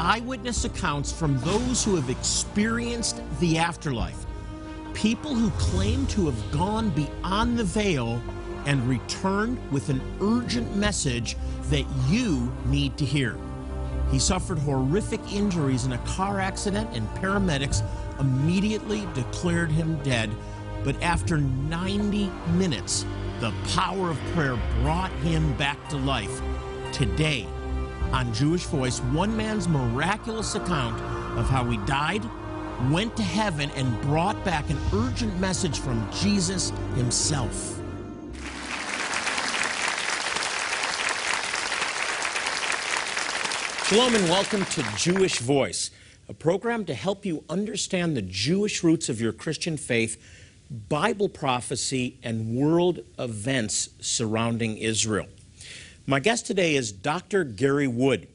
eyewitness accounts from those who have experienced the afterlife. People who claim to have gone beyond the veil and returned with an urgent message that you need to hear. He suffered horrific injuries in a car accident, and paramedics immediately declared him dead. But after 90 minutes, the power of prayer brought him back to life. Today, on Jewish Voice, one man's miraculous account of how he died, went to heaven, and brought back an urgent message from Jesus himself. Shalom and welcome to Jewish Voice, a program to help you understand the Jewish roots of your Christian faith, Bible prophecy, and world events surrounding Israel. My guest today is Dr. Gary Wood.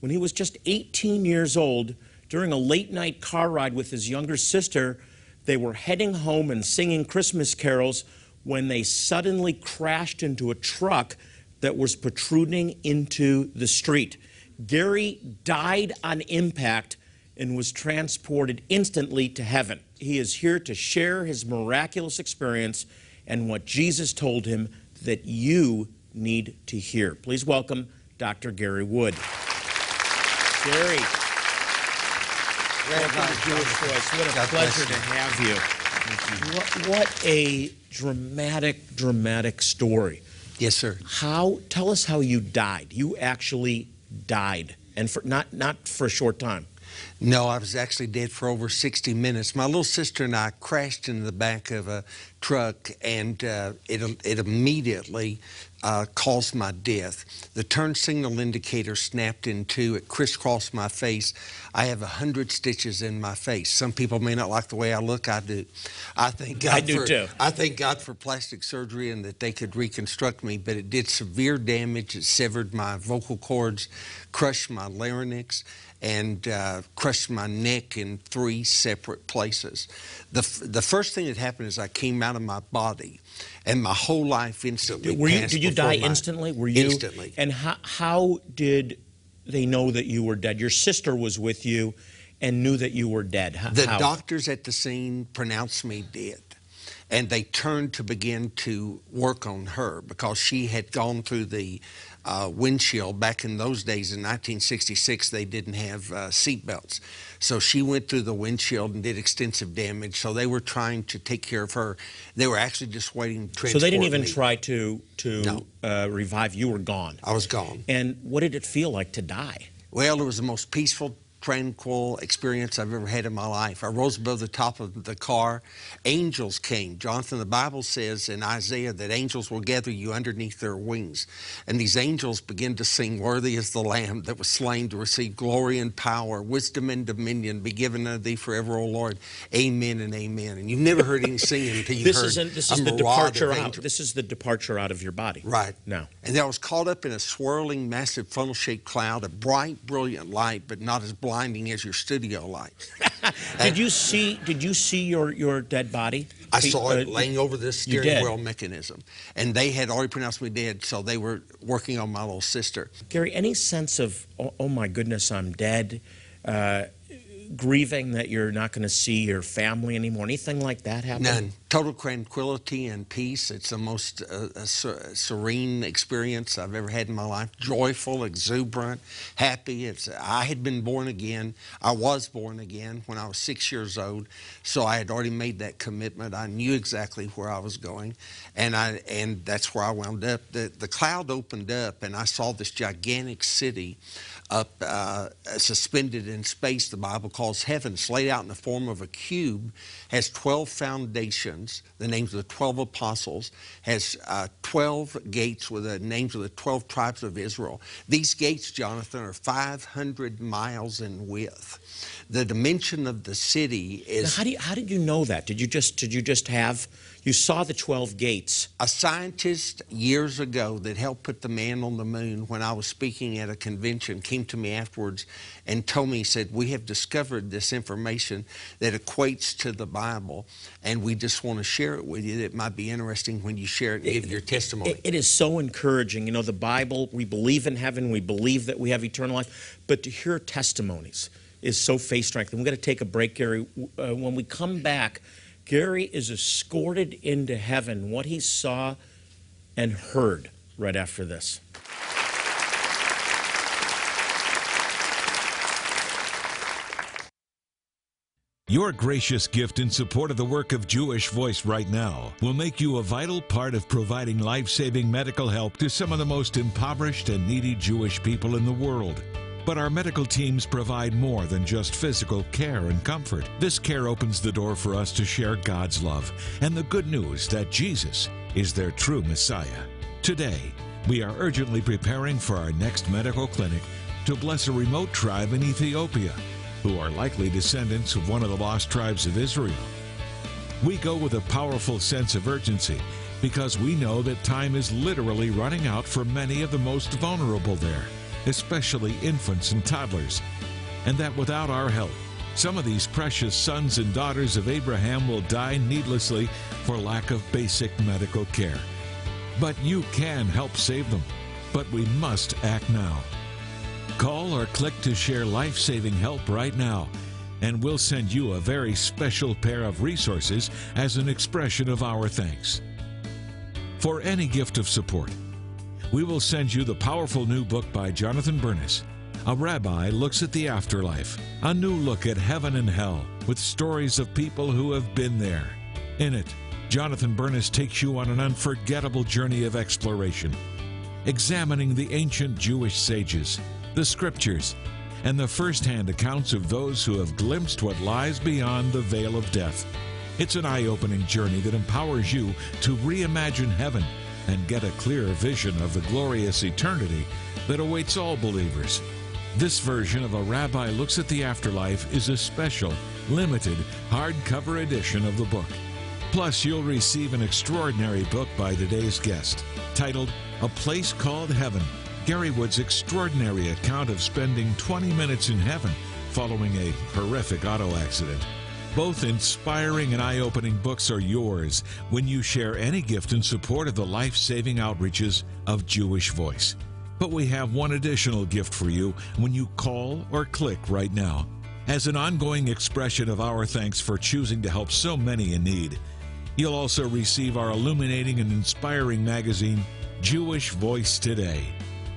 When he was just 18 years old, during a late night car ride with his younger sister, they were heading home and singing Christmas carols when they suddenly crashed into a truck that was protruding into the street. Gary died on impact and was transported instantly to heaven. He is here to share his miraculous experience and what Jesus told him that you need to hear. Please welcome Dr. Gary Wood. Gary, welcome to Jewish Voice. What a God pleasure to you. have you. What, what a dramatic, dramatic story. Yes, sir. How? Tell us how you died. You actually died, and for not not for a short time. No, I was actually dead for over 60 minutes. My little sister and I crashed into the back of a truck, and uh, it, it immediately uh, caused my death. The turn signal indicator snapped in two. It crisscrossed my face. I have a hundred stitches in my face. Some people may not like the way I look. I do. I thank God I do for, too. I thank God for plastic surgery and that they could reconstruct me, but it did severe damage. It severed my vocal cords, crushed my larynx, and uh, crushed my neck in three separate places. The, f- the first thing that happened is I came out of my body, and my whole life instantly Were you? Did you die my- instantly? Were you Instantly. And how how did they know that you were dead? Your sister was with you, and knew that you were dead. How, The doctors at the scene pronounced me dead. And they turned to begin to work on her because she had gone through the uh, windshield. Back in those days, in 1966, they didn't have uh, seat belts. So she went through the windshield and did extensive damage. So they were trying to take care of her. They were actually just waiting to So they didn't even me. try to to No. uh, revive. You were gone. I was gone. And what did it feel like to die? Well, it was the most peaceful, tranquil experience I've ever had in my life. I rose above the top of the car. Angels came. Jonathan, the Bible says in Isaiah that angels will gather you underneath their wings. And these angels begin to sing, Worthy is the Lamb that was slain to receive glory and power, wisdom and dominion be given unto thee forever, O Lord. Amen and amen. And you've never heard any singing until you've This heard isn't. This is the departure out. This is the departure out of your body. Right. Now. And I was caught up in a swirling, massive funnel shaped cloud, a bright, brilliant light, but not as blinding as your studio light. Did you see? Did you see your your dead body? I saw it Uh, laying over this steering wheel mechanism. And they had already pronounced me dead, so they were working on my little sister. Gary, any sense of oh, oh my goodness, I'm dead? Uh, grieving that you're not going to see your family anymore? Anything like that happen? None. Total tranquility and peace. It's the most uh, uh, serene experience I've ever had in my life. Joyful, exuberant, happy. It's. I had been born again. I was born again when I was six years old, so I had already made that commitment. I knew exactly where I was going, and I and that's where I wound up. The the cloud opened up, and I saw this gigantic city up uh, suspended in space. The Bible calls heaven. It's laid out in the form of a cube. Has twelve foundations. The names of the twelve apostles. Has uh, twelve gates with the names of the twelve tribes of Israel. These gates, Jonathan, are five hundred miles in width. The dimension of the city Now, is how do you, how did you know that? Did you just did you just have You saw the 12 gates. A scientist years ago that helped put the man on the moon when I was speaking at a convention came to me afterwards and told me, he said, We have discovered this information that equates to the Bible, and we just want to share it with you. It might be interesting when you share it and give your testimony. It- it is so encouraging. You know, the Bible, we believe in heaven, we believe that we have eternal life, but to hear testimonies is so faith strengthening. We've got to take a break, Gary. Uh, when we come back, Gary is escorted into heaven, what he saw and heard right after this. Your gracious gift in support of the work of Jewish Voice right now will make you a vital part of providing life saving medical help to some of the most impoverished and needy Jewish people in the world. But our medical teams provide more than just physical care and comfort. This care opens the door for us to share God's love and the good news that Jesus is their true Messiah. Today, we are urgently preparing for our next medical clinic to bless a remote tribe in Ethiopia who are likely descendants of one of the lost tribes of Israel. We go with a powerful sense of urgency because we know that time is literally running out for many of the most vulnerable there, especially infants and toddlers, and that without our help, some of these precious sons and daughters of Abraham will die needlessly for lack of basic medical care. But you can help save them, but we must act now. Call or click to share life saving help right now, and we'll send you a very special pair of resources as an expression of our thanks. For any gift of support, we will send you the powerful new book by Jonathan Bernis. A rabbi looks at the afterlife, a new look at heaven and hell, with stories of people who have been there. In it, Jonathan Bernis takes you on an unforgettable journey of exploration, examining the ancient Jewish sages the scriptures, and the first hand accounts of those who have glimpsed what lies beyond the veil of death. It's an eye opening journey that empowers you to reimagine heaven and get a clearer vision of the glorious eternity that awaits all believers. This version of A Rabbi Looks at the Afterlife is a special, limited, hardcover edition of the book. Plus, you'll receive an extraordinary book by today's guest titled A Place Called Heaven Gary Wood's extraordinary account of spending 20 minutes in heaven following a horrific auto accident. Both inspiring and eye opening books are yours when you share any gift in support of the life saving outreaches of Jewish Voice. But we have one additional gift for you when you call or click right now. As an ongoing expression of our thanks for choosing to help so many in need, you'll also receive our illuminating and inspiring magazine, Jewish Voice Today.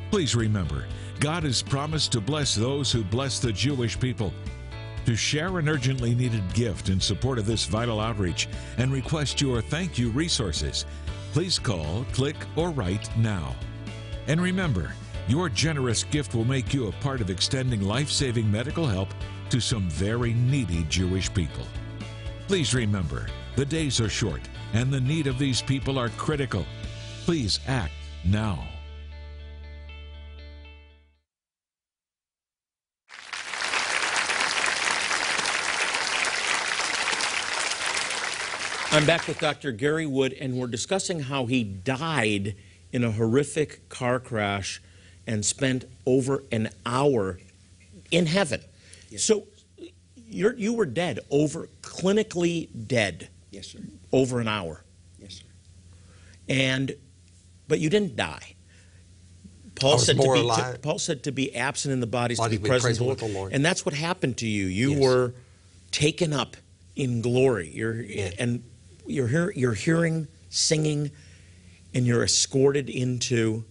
Please remember, God has promised to bless those who bless the Jewish people. To share an urgently needed gift in support of this vital outreach and request your thank you resources, please call, click, or write now. And remember, your generous gift will make you a part of extending life saving medical help to some very needy Jewish people. Please remember, the days are short and the need of these people are critical. Please act now. I'm back with Dr. Gary Wood, and we're discussing how he died in a horrific car crash and spent over an hour in heaven. Yes. So you're, you were dead, over clinically dead, Yes, sir. over an hour, Yes, sir. and but you didn't die. Paul said to be alive. Paul said to be absent in the bodies Body to be present, with with the Lord. and that's what happened to you. You Yes. were taken up in glory. You're Yeah. and you're hear, you're hearing singing, and you're escorted into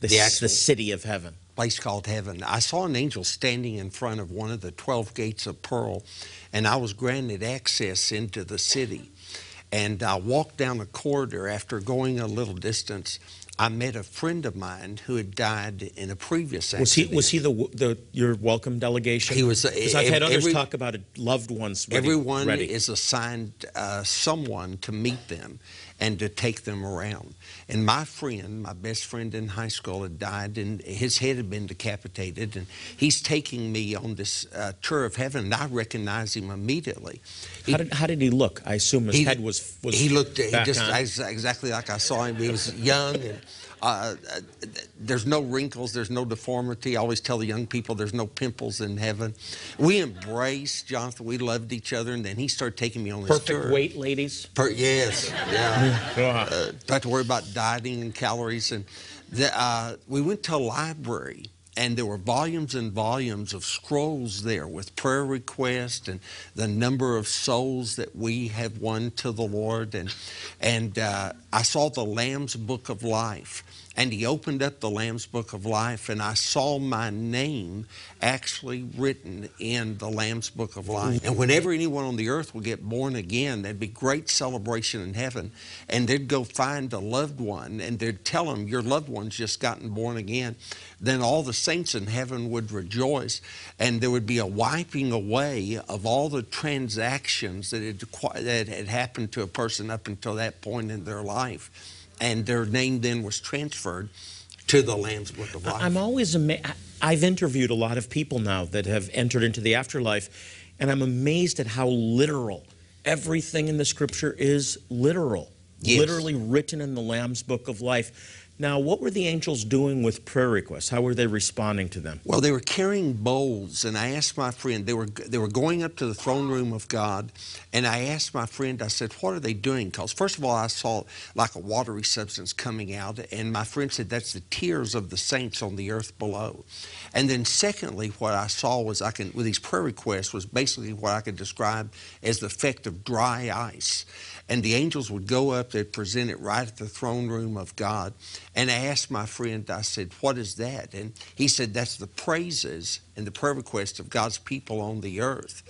the, The actual- the city of heaven. place called heaven. I saw an angel standing in front of one of the 12 gates of pearl, and I was granted access into the city. And I walked down a corridor after going a little distance. I met a friend of mine who had died in a previous Was he was he the the your welcome delegation? He was, Because I've had ev- others talk about it, loved ones. Ready, Everyone ready. is assigned uh, someone to meet them and to take them around. And my friend, my best friend in high school, had died, and his head had been decapitated. And he's taking me on this uh, tour of heaven, and I recognize him immediately. He, How did how did he look? I assume his he- head was was. he looked he just exactly like I saw him. He was young and. Uh, uh, there's no wrinkles, there's no deformity. I always tell the young people there's no pimples in heaven. We embraced Jonathan. We loved each other, and then he started taking me on this perfect tour. weight, ladies. Per, yes, yeah. Ah. uh, don't have to worry about dieting and calories. And the, uh, we went to a library, and there were volumes and volumes of scrolls there with prayer requests and the number of souls that we have won to the Lord. And and uh, I saw the Lamb's Book of Life. And he opened up the Lamb's Book of Life, and I saw my name actually written in the Lamb's Book of Life. And whenever anyone on the earth would get born again, there'd be great celebration in heaven. And they'd go find a loved one, and they'd tell them, Your loved one's just gotten born again. Then all the saints in heaven would rejoice, and there would be a wiping away of all the transactions that had, that had happened to a person up until that point in their life and their name then was transferred to the Lamb's Book of Life. I'm always amazed. I've interviewed a lot of people now that have entered into the afterlife, and I'm amazed at how literal everything in the scripture is literal, Yes. literally written in the Lamb's Book of Life. Now, what were the angels doing with prayer requests? How were they responding to them? Well, they were carrying bowls, and I asked my friend. They were they were going up to the throne room of God, and I asked my friend. I said, "What are they doing?" Because first of all, I saw like a watery substance coming out, and my friend said, "That's the tears of the saints on the earth below." And then, secondly, what I saw was I can with these prayer requests was basically what I could describe as the effect of dry ice. And the angels would go up, they'd present it right at the throne room of God. And I asked my friend, I said, What is that? And he said, That's the praises and the prayer requests of God's people on the earth.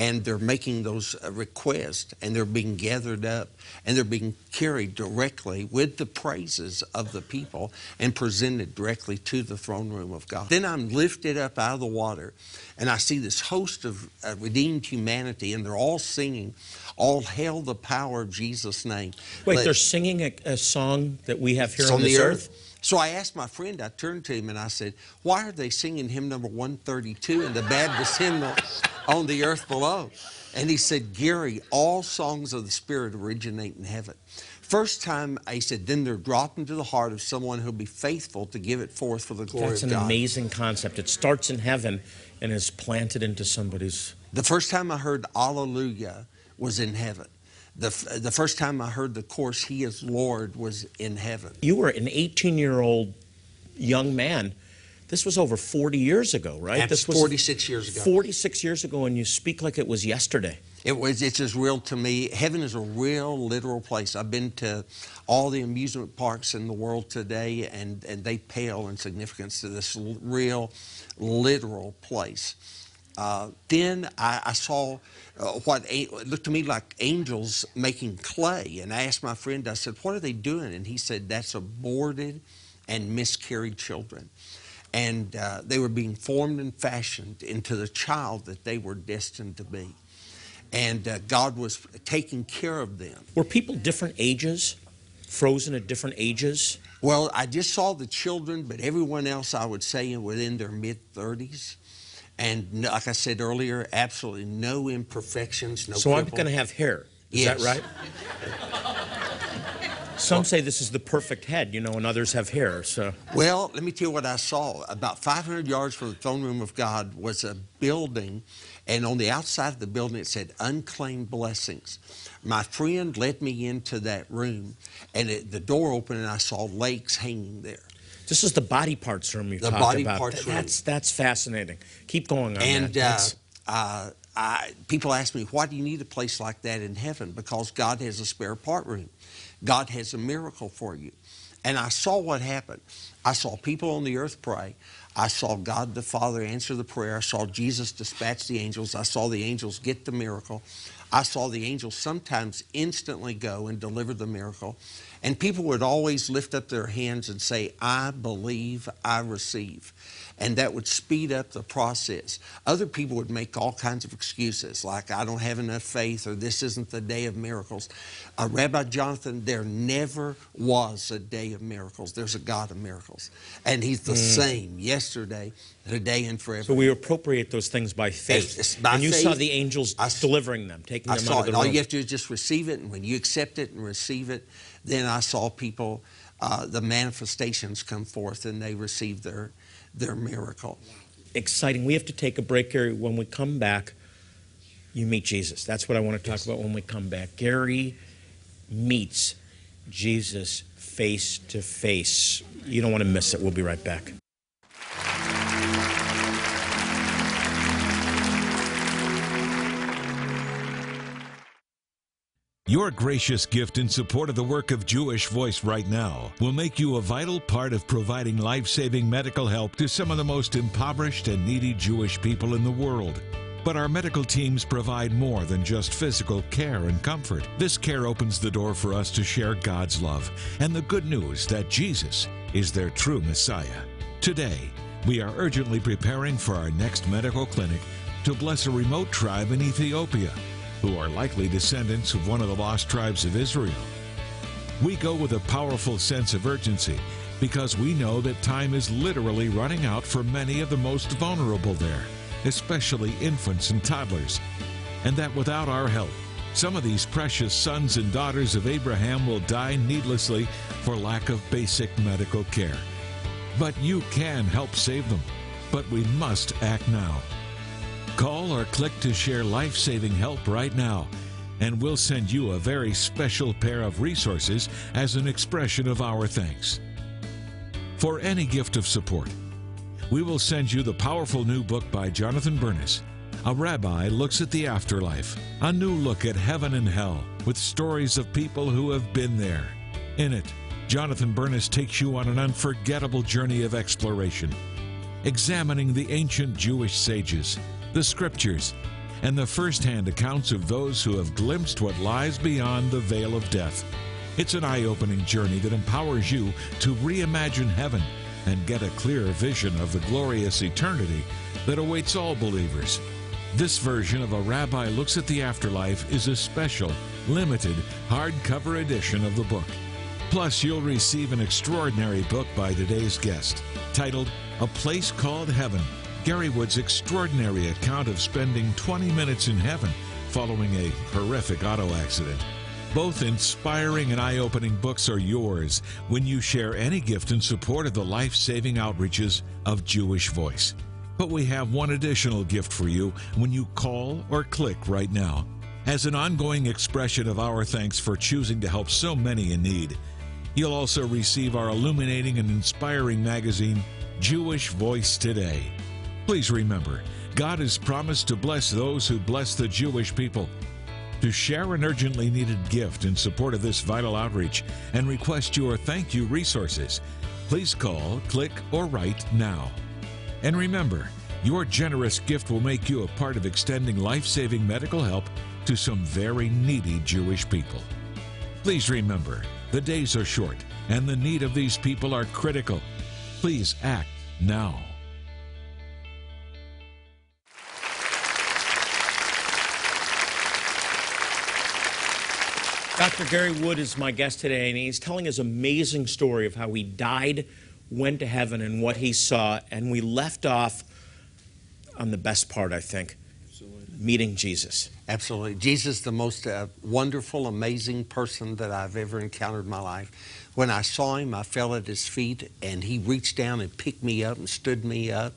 And they're making those uh, requests and they're being gathered up and they're being carried directly with the praises of the people and presented directly to the throne room of God. Then I'm lifted up out of the water and I see this host of uh, redeemed humanity and they're all singing, All hail the power of Jesus' name. Wait, Let- they're singing a, a song that we have here on, on this the earth? earth. So I asked my friend, I turned to him and I said, Why are they singing hymn number 132 in the Baptist hymnal on the earth below? And he said, Gary, all songs of the Spirit originate in heaven. First time, he said, then they're dropped into the heart of someone who'll be faithful to give it forth for the glory That's of an amazing concept. It starts in heaven and is planted into somebody's. The first time I heard Alleluia was in heaven. The, f- the first time I heard the chorus, He is Lord, was in heaven. You were an 18 year old young man. This was over 40 years ago, right? That's this was 46 years ago. 46 years ago, and you speak like it was yesterday. It was. It's as real to me. Heaven is a real, literal place. I've been to all the amusement parks in the world today, and and they pale in significance to this l- real, literal place. Uh, then I, I saw uh, what looked to me like angels making clay, and I asked my friend. I said, "What are they doing?" And he said, "That's aborted and miscarried children." And uh, they were being formed and fashioned into the child that they were destined to be and uh, God was taking care of them. Were people different ages, frozen at different ages? Well, I just saw the children, but everyone else I would say within their mid 30s. And like I said earlier, absolutely no imperfections, no so I'm going to have hair. Is Yes. that right? Some say this is the perfect head, you know, and others have hair. So Well, let me tell you what I saw. About 500 yards from the throne room of God was a building, and on the outside of the building it said unclaimed blessings. My friend led me into that room, and it, the door opened, and I saw lakes hanging there. This is the body parts room you The talked body about. That's that's fascinating. Keep going on And that. uh, uh, I, people ask me, why do you need a place like that in heaven? Because God has a spare part room. God has a miracle for you. And I saw what happened. I saw people on the earth pray. I saw God the Father answer the prayer. I saw Jesus dispatch the angels. I saw the angels get the miracle. I saw the angels sometimes instantly go and deliver the miracle. And people would always lift up their hands and say, I believe, I receive. And that would speed up the process. Other people would make all kinds of excuses, like, I don't have enough faith, or this isn't the day of miracles. Uh, Rabbi Jonathan, there never was a day of miracles. There's a God of miracles. And He's the same yesterday, today, and forever. So we appropriate those things by faith. It's by and you faith. saw the angels I delivering them, taking I them out of the all room. you have to do is just receive it. And when you accept it and receive it, then I saw people, uh, the manifestations come forth and they receive their, their miracle. Exciting. We have to take a break, Gary. When we come back, you meet Jesus. That's what I want to talk about when we come back. Gary meets Jesus face to face. You don't want to miss it. We'll be right back. Your gracious gift in support of the work of Jewish Voice right now will make you a vital part of providing life saving medical help to some of the most impoverished and needy Jewish people in the world. But our medical teams provide more than just physical care and comfort. This care opens the door for us to share God's love and the good news that Jesus is their true Messiah. Today, we are urgently preparing for our next medical clinic to bless a remote tribe in Ethiopia who are likely descendants of one of the lost tribes of Israel. We go with a powerful sense of urgency because we know that time is literally running out for many of the most vulnerable there, especially infants and toddlers, and that without our help, some of these precious sons and daughters of Abraham will die needlessly for lack of basic medical care. But you can help save them, but we must act now. Call or click to share life saving help right now, and we'll send you a very special pair of resources as an expression of our thanks. For any gift of support, we will send you the powerful new book by Jonathan Bernis. A rabbi looks at the afterlife, a new look at heaven and hell, with stories of people who have been there. In it, Jonathan Bernis takes you on an unforgettable journey of exploration examining the ancient Jewish sages, the scriptures, and the first hand accounts of those who have glimpsed what lies beyond the veil of death. It's an eye opening journey that empowers you to reimagine heaven and get a clearer vision of the glorious eternity that awaits all believers. This version of A Rabbi Looks at the Afterlife is a special, limited, hardcover edition of the book. Plus, you'll receive an extraordinary book by today's guest titled A Place Called Heaven Gary Wood's extraordinary account of spending 20 minutes in heaven following a horrific auto accident. Both inspiring and eye opening books are yours when you share any gift in support of the life saving outreaches of Jewish Voice. But we have one additional gift for you when you call or click right now. As an ongoing expression of our thanks for choosing to help so many in need, you'll also receive our illuminating and inspiring magazine, Jewish Voice Today. Please remember, God has promised to bless those who bless the Jewish people. To share an urgently needed gift in support of this vital outreach and request your thank you resources, please call, click, or write now. And remember, your generous gift will make you a part of extending life saving medical help to some very needy Jewish people. Please remember, the days are short and the need of these people are critical. Please act now. Dr. Gary Wood is my guest today, and he's telling his amazing story of how he died, went to heaven, and what he saw. And we left off on the best part, I think meeting Jesus. Absolutely. Jesus, the most uh, wonderful, amazing person that I've ever encountered in my life. When I saw him, I fell at his feet, and he reached down and picked me up and stood me up.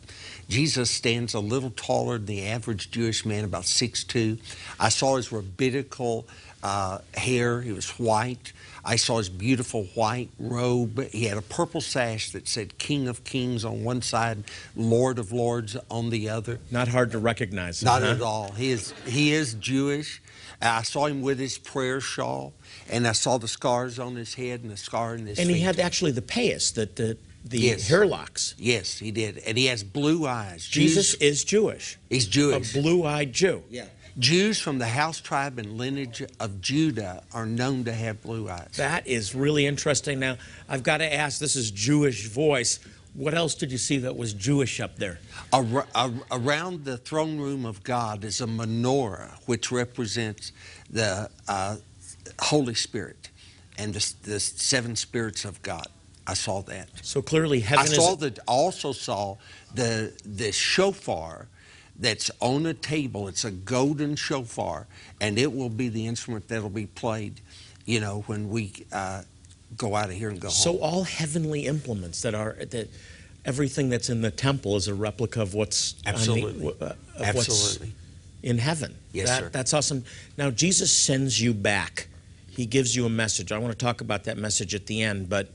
Jesus stands a little taller than the average Jewish man, about 6'2". I saw his rabbinical uh, hair. He was white. I saw his beautiful white robe. He had a purple sash that said King of Kings on one side, Lord of Lords on the other. Not hard to recognize. him, Not huh? at all. He is he is Jewish. I saw him with his prayer shawl, and I saw the scars on his head and the scar in his And feet. he had actually the payas, the, the, the Yes. hair locks. yes, he did, and he has blue eyes. Jesus Jews- is Jewish, he's Jewish. a blue eyed Jew. yeah, Jews from the house, tribe, and lineage of Judah are known to have blue eyes. That is really interesting. Now, I've got to ask this is Jewish voice. What else did you see that was Jewish up there? Ar- ar- around the throne room of God is a menorah, which represents the uh, Holy Spirit and the, the seven spirits of God. I saw that. So clearly, heaven I saw the also saw the the shofar that's on a table. It's a golden shofar, and it will be the instrument that'll be played. You know, when we uh, go out of here and go So home. So all heavenly implements that are that everything that's in the temple is a replica of what's on the- Absolutely. uh, of what's Absolutely. in heaven. Yes, That- sir. That's awesome. Now Jesus sends you back. He gives you a message. I want to talk about that message at the end, but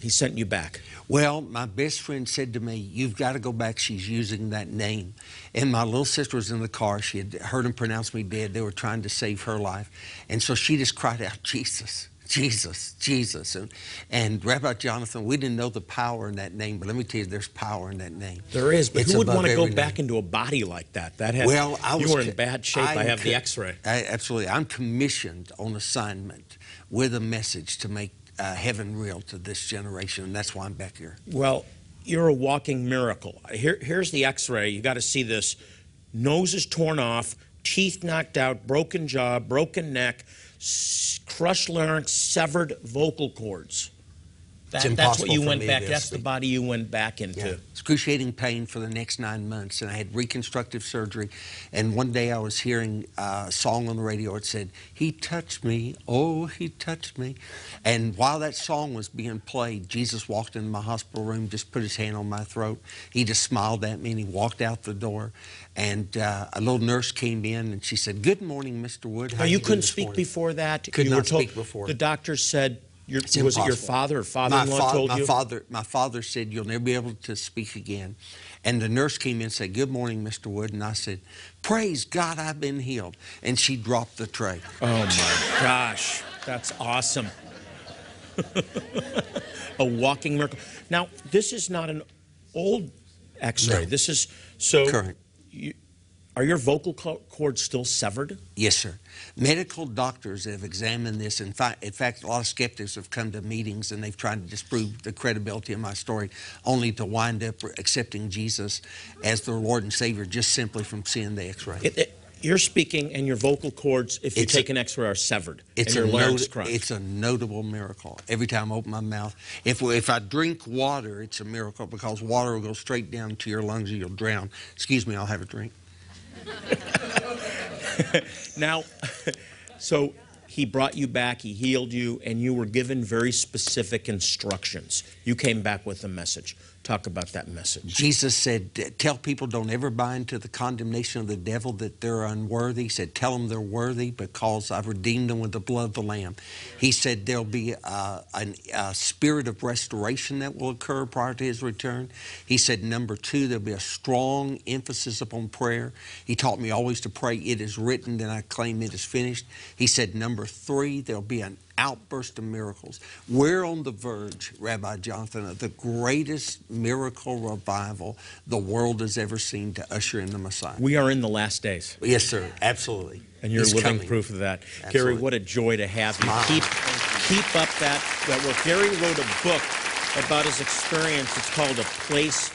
he sent you back. Well, my best friend said to me, You've got to go back. She's using that name. And my little sister was in the car. She had heard him pronounce me dead. They were trying to save her life. And so she just cried out, Jesus, Jesus, Jesus. And, and Rabbi Jonathan, we didn't know the power in that name, but let me tell you, there's power in that name. There is, but It's who would want to go back name. into a body like that? That had Well, I you was were in bad shape. I, I'm have the X-ray. Absolutely. I'm commissioned on assignment with a message to make uh, heaven real to this generation, and that's why I'm back here. Well, you're a walking miracle. Here, here's the X-ray. You got to see this. Nose is torn off, teeth knocked out, broken jaw, broken neck, crushed larynx, severed vocal cords. That- It's that's what you went back. to That's the body you went back into. Yeah. Excruciating pain for the next nine months, and I had reconstructive surgery. And one day I was hearing uh, a song on the radio. It said, "He touched me, oh, he touched me." And while that song was being played, Jesus walked into my hospital room, just put his hand on my throat. He just smiled at me, and he walked out the door. And uh, a little nurse came in, and she said, "Good morning, Mr. Wood." How Now, you doing couldn't speak morning?" before that. Could you not were told, speak before. The doctor said, your, was it your father or father-in-law fa- told my you? father my father said you'll never be able to speak again and the nurse came in and said good morning mr wood and i said praise god i've been healed and she dropped the tray Oh my gosh, that's awesome. a walking miracle. Now, this is not an old x ray. No. This is so. Current. You, are your vocal cords still severed? yes sir medical doctors have examined this in fact, in fact a lot of skeptics have come to meetings and they've tried to disprove the credibility of my story only to wind up accepting jesus as their lord and savior just simply from seeing the x-ray It, it, you're speaking, and your vocal cords, if you It's a- take an x ray, are severed. It's and a, not- it's a notable miracle. Every time I open my mouth, if if I drink water, it's a miracle because water will go straight down to your lungs and you'll drown. Excuse me, I'll have a drink. Now, so he brought you back, he healed you, and you were given very specific instructions. You came back with a message. Talk about that message. Jesus said, "Tell people don't ever buy into the condemnation of the devil that they're unworthy." He said, "Tell them they're worthy because I've redeemed them with the blood of the Lamb." He said there'll be uh, an- a spirit of restoration that will occur prior to His return. He said, number two, there'll be a strong emphasis upon prayer. He taught me always to pray, "It is written," then I claim it is finished. He said, number three, there'll be an outburst of miracles. We're on the verge, Rabbi Jonathan, of the greatest miracle revival the world has ever seen to usher in the Messiah. We are in the last days. Yes, sir. Absolutely. And you're He's living coming. proof of that. Gary, what a joy to have you. Wow. Keep, keep up that, that work. Gary wrote a book about his experience. It's called A Place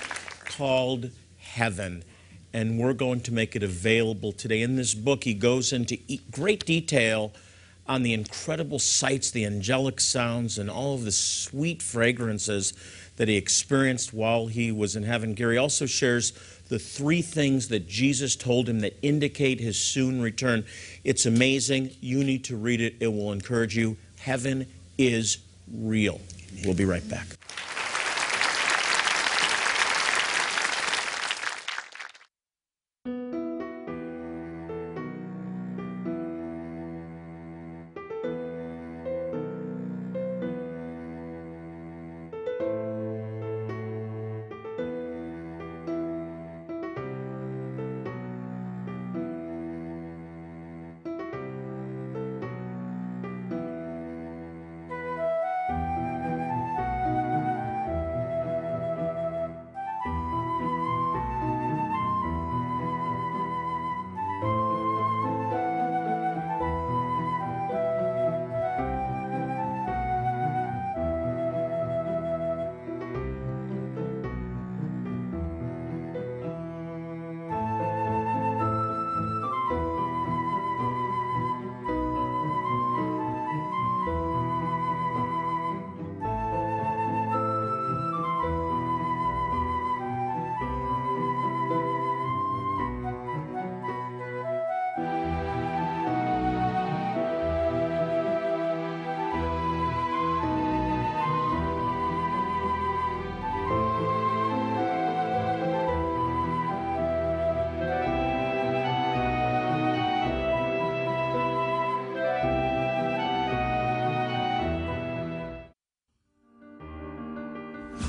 Called Heaven. And we're going to make it available today. In this book, he goes into e- great detail on the incredible sights, the angelic sounds, and all of the sweet fragrances that he experienced while he was in heaven. Gary also shares the three things that Jesus told him that indicate his soon return. It's amazing. You need to read it, it will encourage you. Heaven is real. We'll be right back.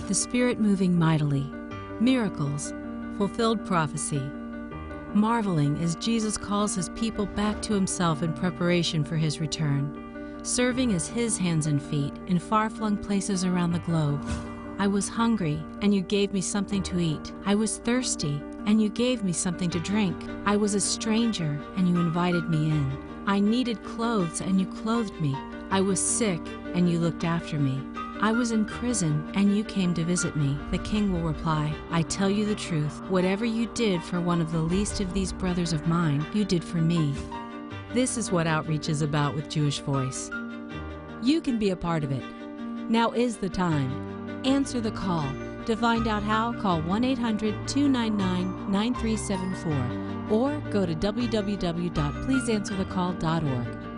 The Spirit moving mightily, miracles, fulfilled prophecy, marveling as Jesus calls his people back to himself in preparation for his return, serving as his hands and feet in far flung places around the globe. I was hungry, and you gave me something to eat. I was thirsty, and you gave me something to drink. I was a stranger, and you invited me in. I needed clothes, and you clothed me. I was sick, and you looked after me. I was in prison, and you came to visit me. The king will reply, I tell you the truth. Whatever you did for one of the least of these brothers of mine, you did for me. This is what outreach is about with Jewish Voice. You can be a part of it. Now is the time. Answer the call. To find out how, call 1 800 299 9374 or go to www.pleaseanswerthecall.org.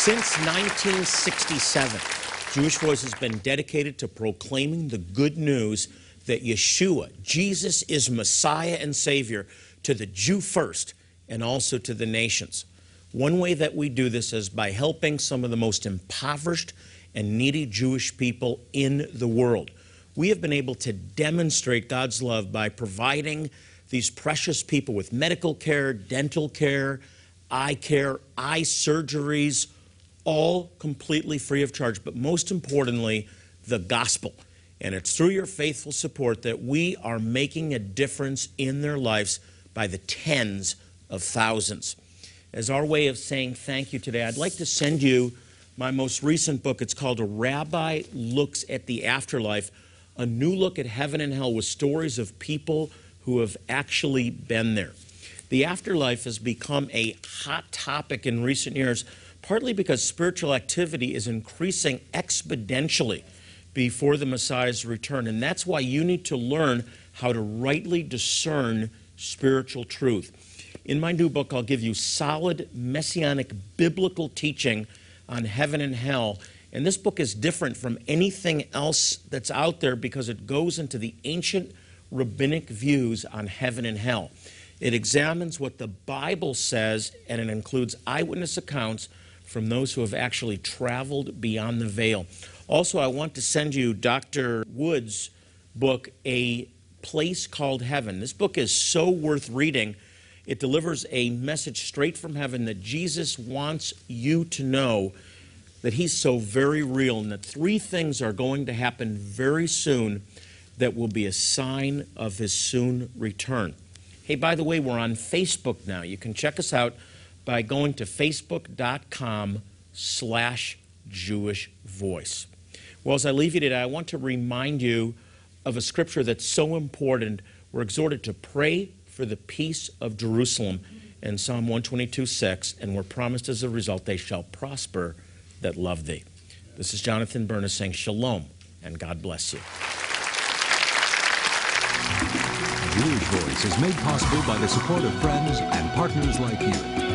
Since 1967, Jewish Voice has been dedicated to proclaiming the good news that Yeshua, Jesus, is Messiah and Savior to the Jew first and also to the nations. One way that we do this is by helping some of the most impoverished and needy Jewish people in the world. We have been able to demonstrate God's love by providing these precious people with medical care, dental care, eye care, eye surgeries, all completely free of charge, but most importantly, the gospel. And it's through your faithful support that we are making a difference in their lives by the tens of thousands. As our way of saying thank you today, I'd like to send you my most recent book. It's called A Rabbi Looks at the Afterlife A New Look at Heaven and Hell with stories of people who have actually been there. The afterlife has become a hot topic in recent years partly because spiritual activity is increasing exponentially before the Messiah's return. And that's why you need to learn how to rightly discern spiritual truth. In my new book, I'll give you solid messianic biblical teaching on heaven and hell. And this book is different from anything else that's out there because it goes into the ancient rabbinic views on heaven and hell. It examines what the Bible says and it includes eyewitness accounts from those who have actually traveled beyond the veil. Also, I want to send you Dr. Wood's book, A Place Called Heaven. This book is so worth reading. It delivers a message straight from heaven that Jesus wants you to know that he's so very real and that three things are going to happen very soon that will be a sign of his soon return. Hey, by the way, we're on Facebook now. You can check us out by going to facebook.com slash Jewish Voice. Well, as I leave you today, I want to remind you of a scripture that's so important. We're exhorted to pray for the peace of Jerusalem in Psalm 122 6, and we're promised as a result they shall prosper that love thee. This is Jonathan Bernis saying shalom, and God bless you. Jewish Voice is made possible by the support of friends and partners like you.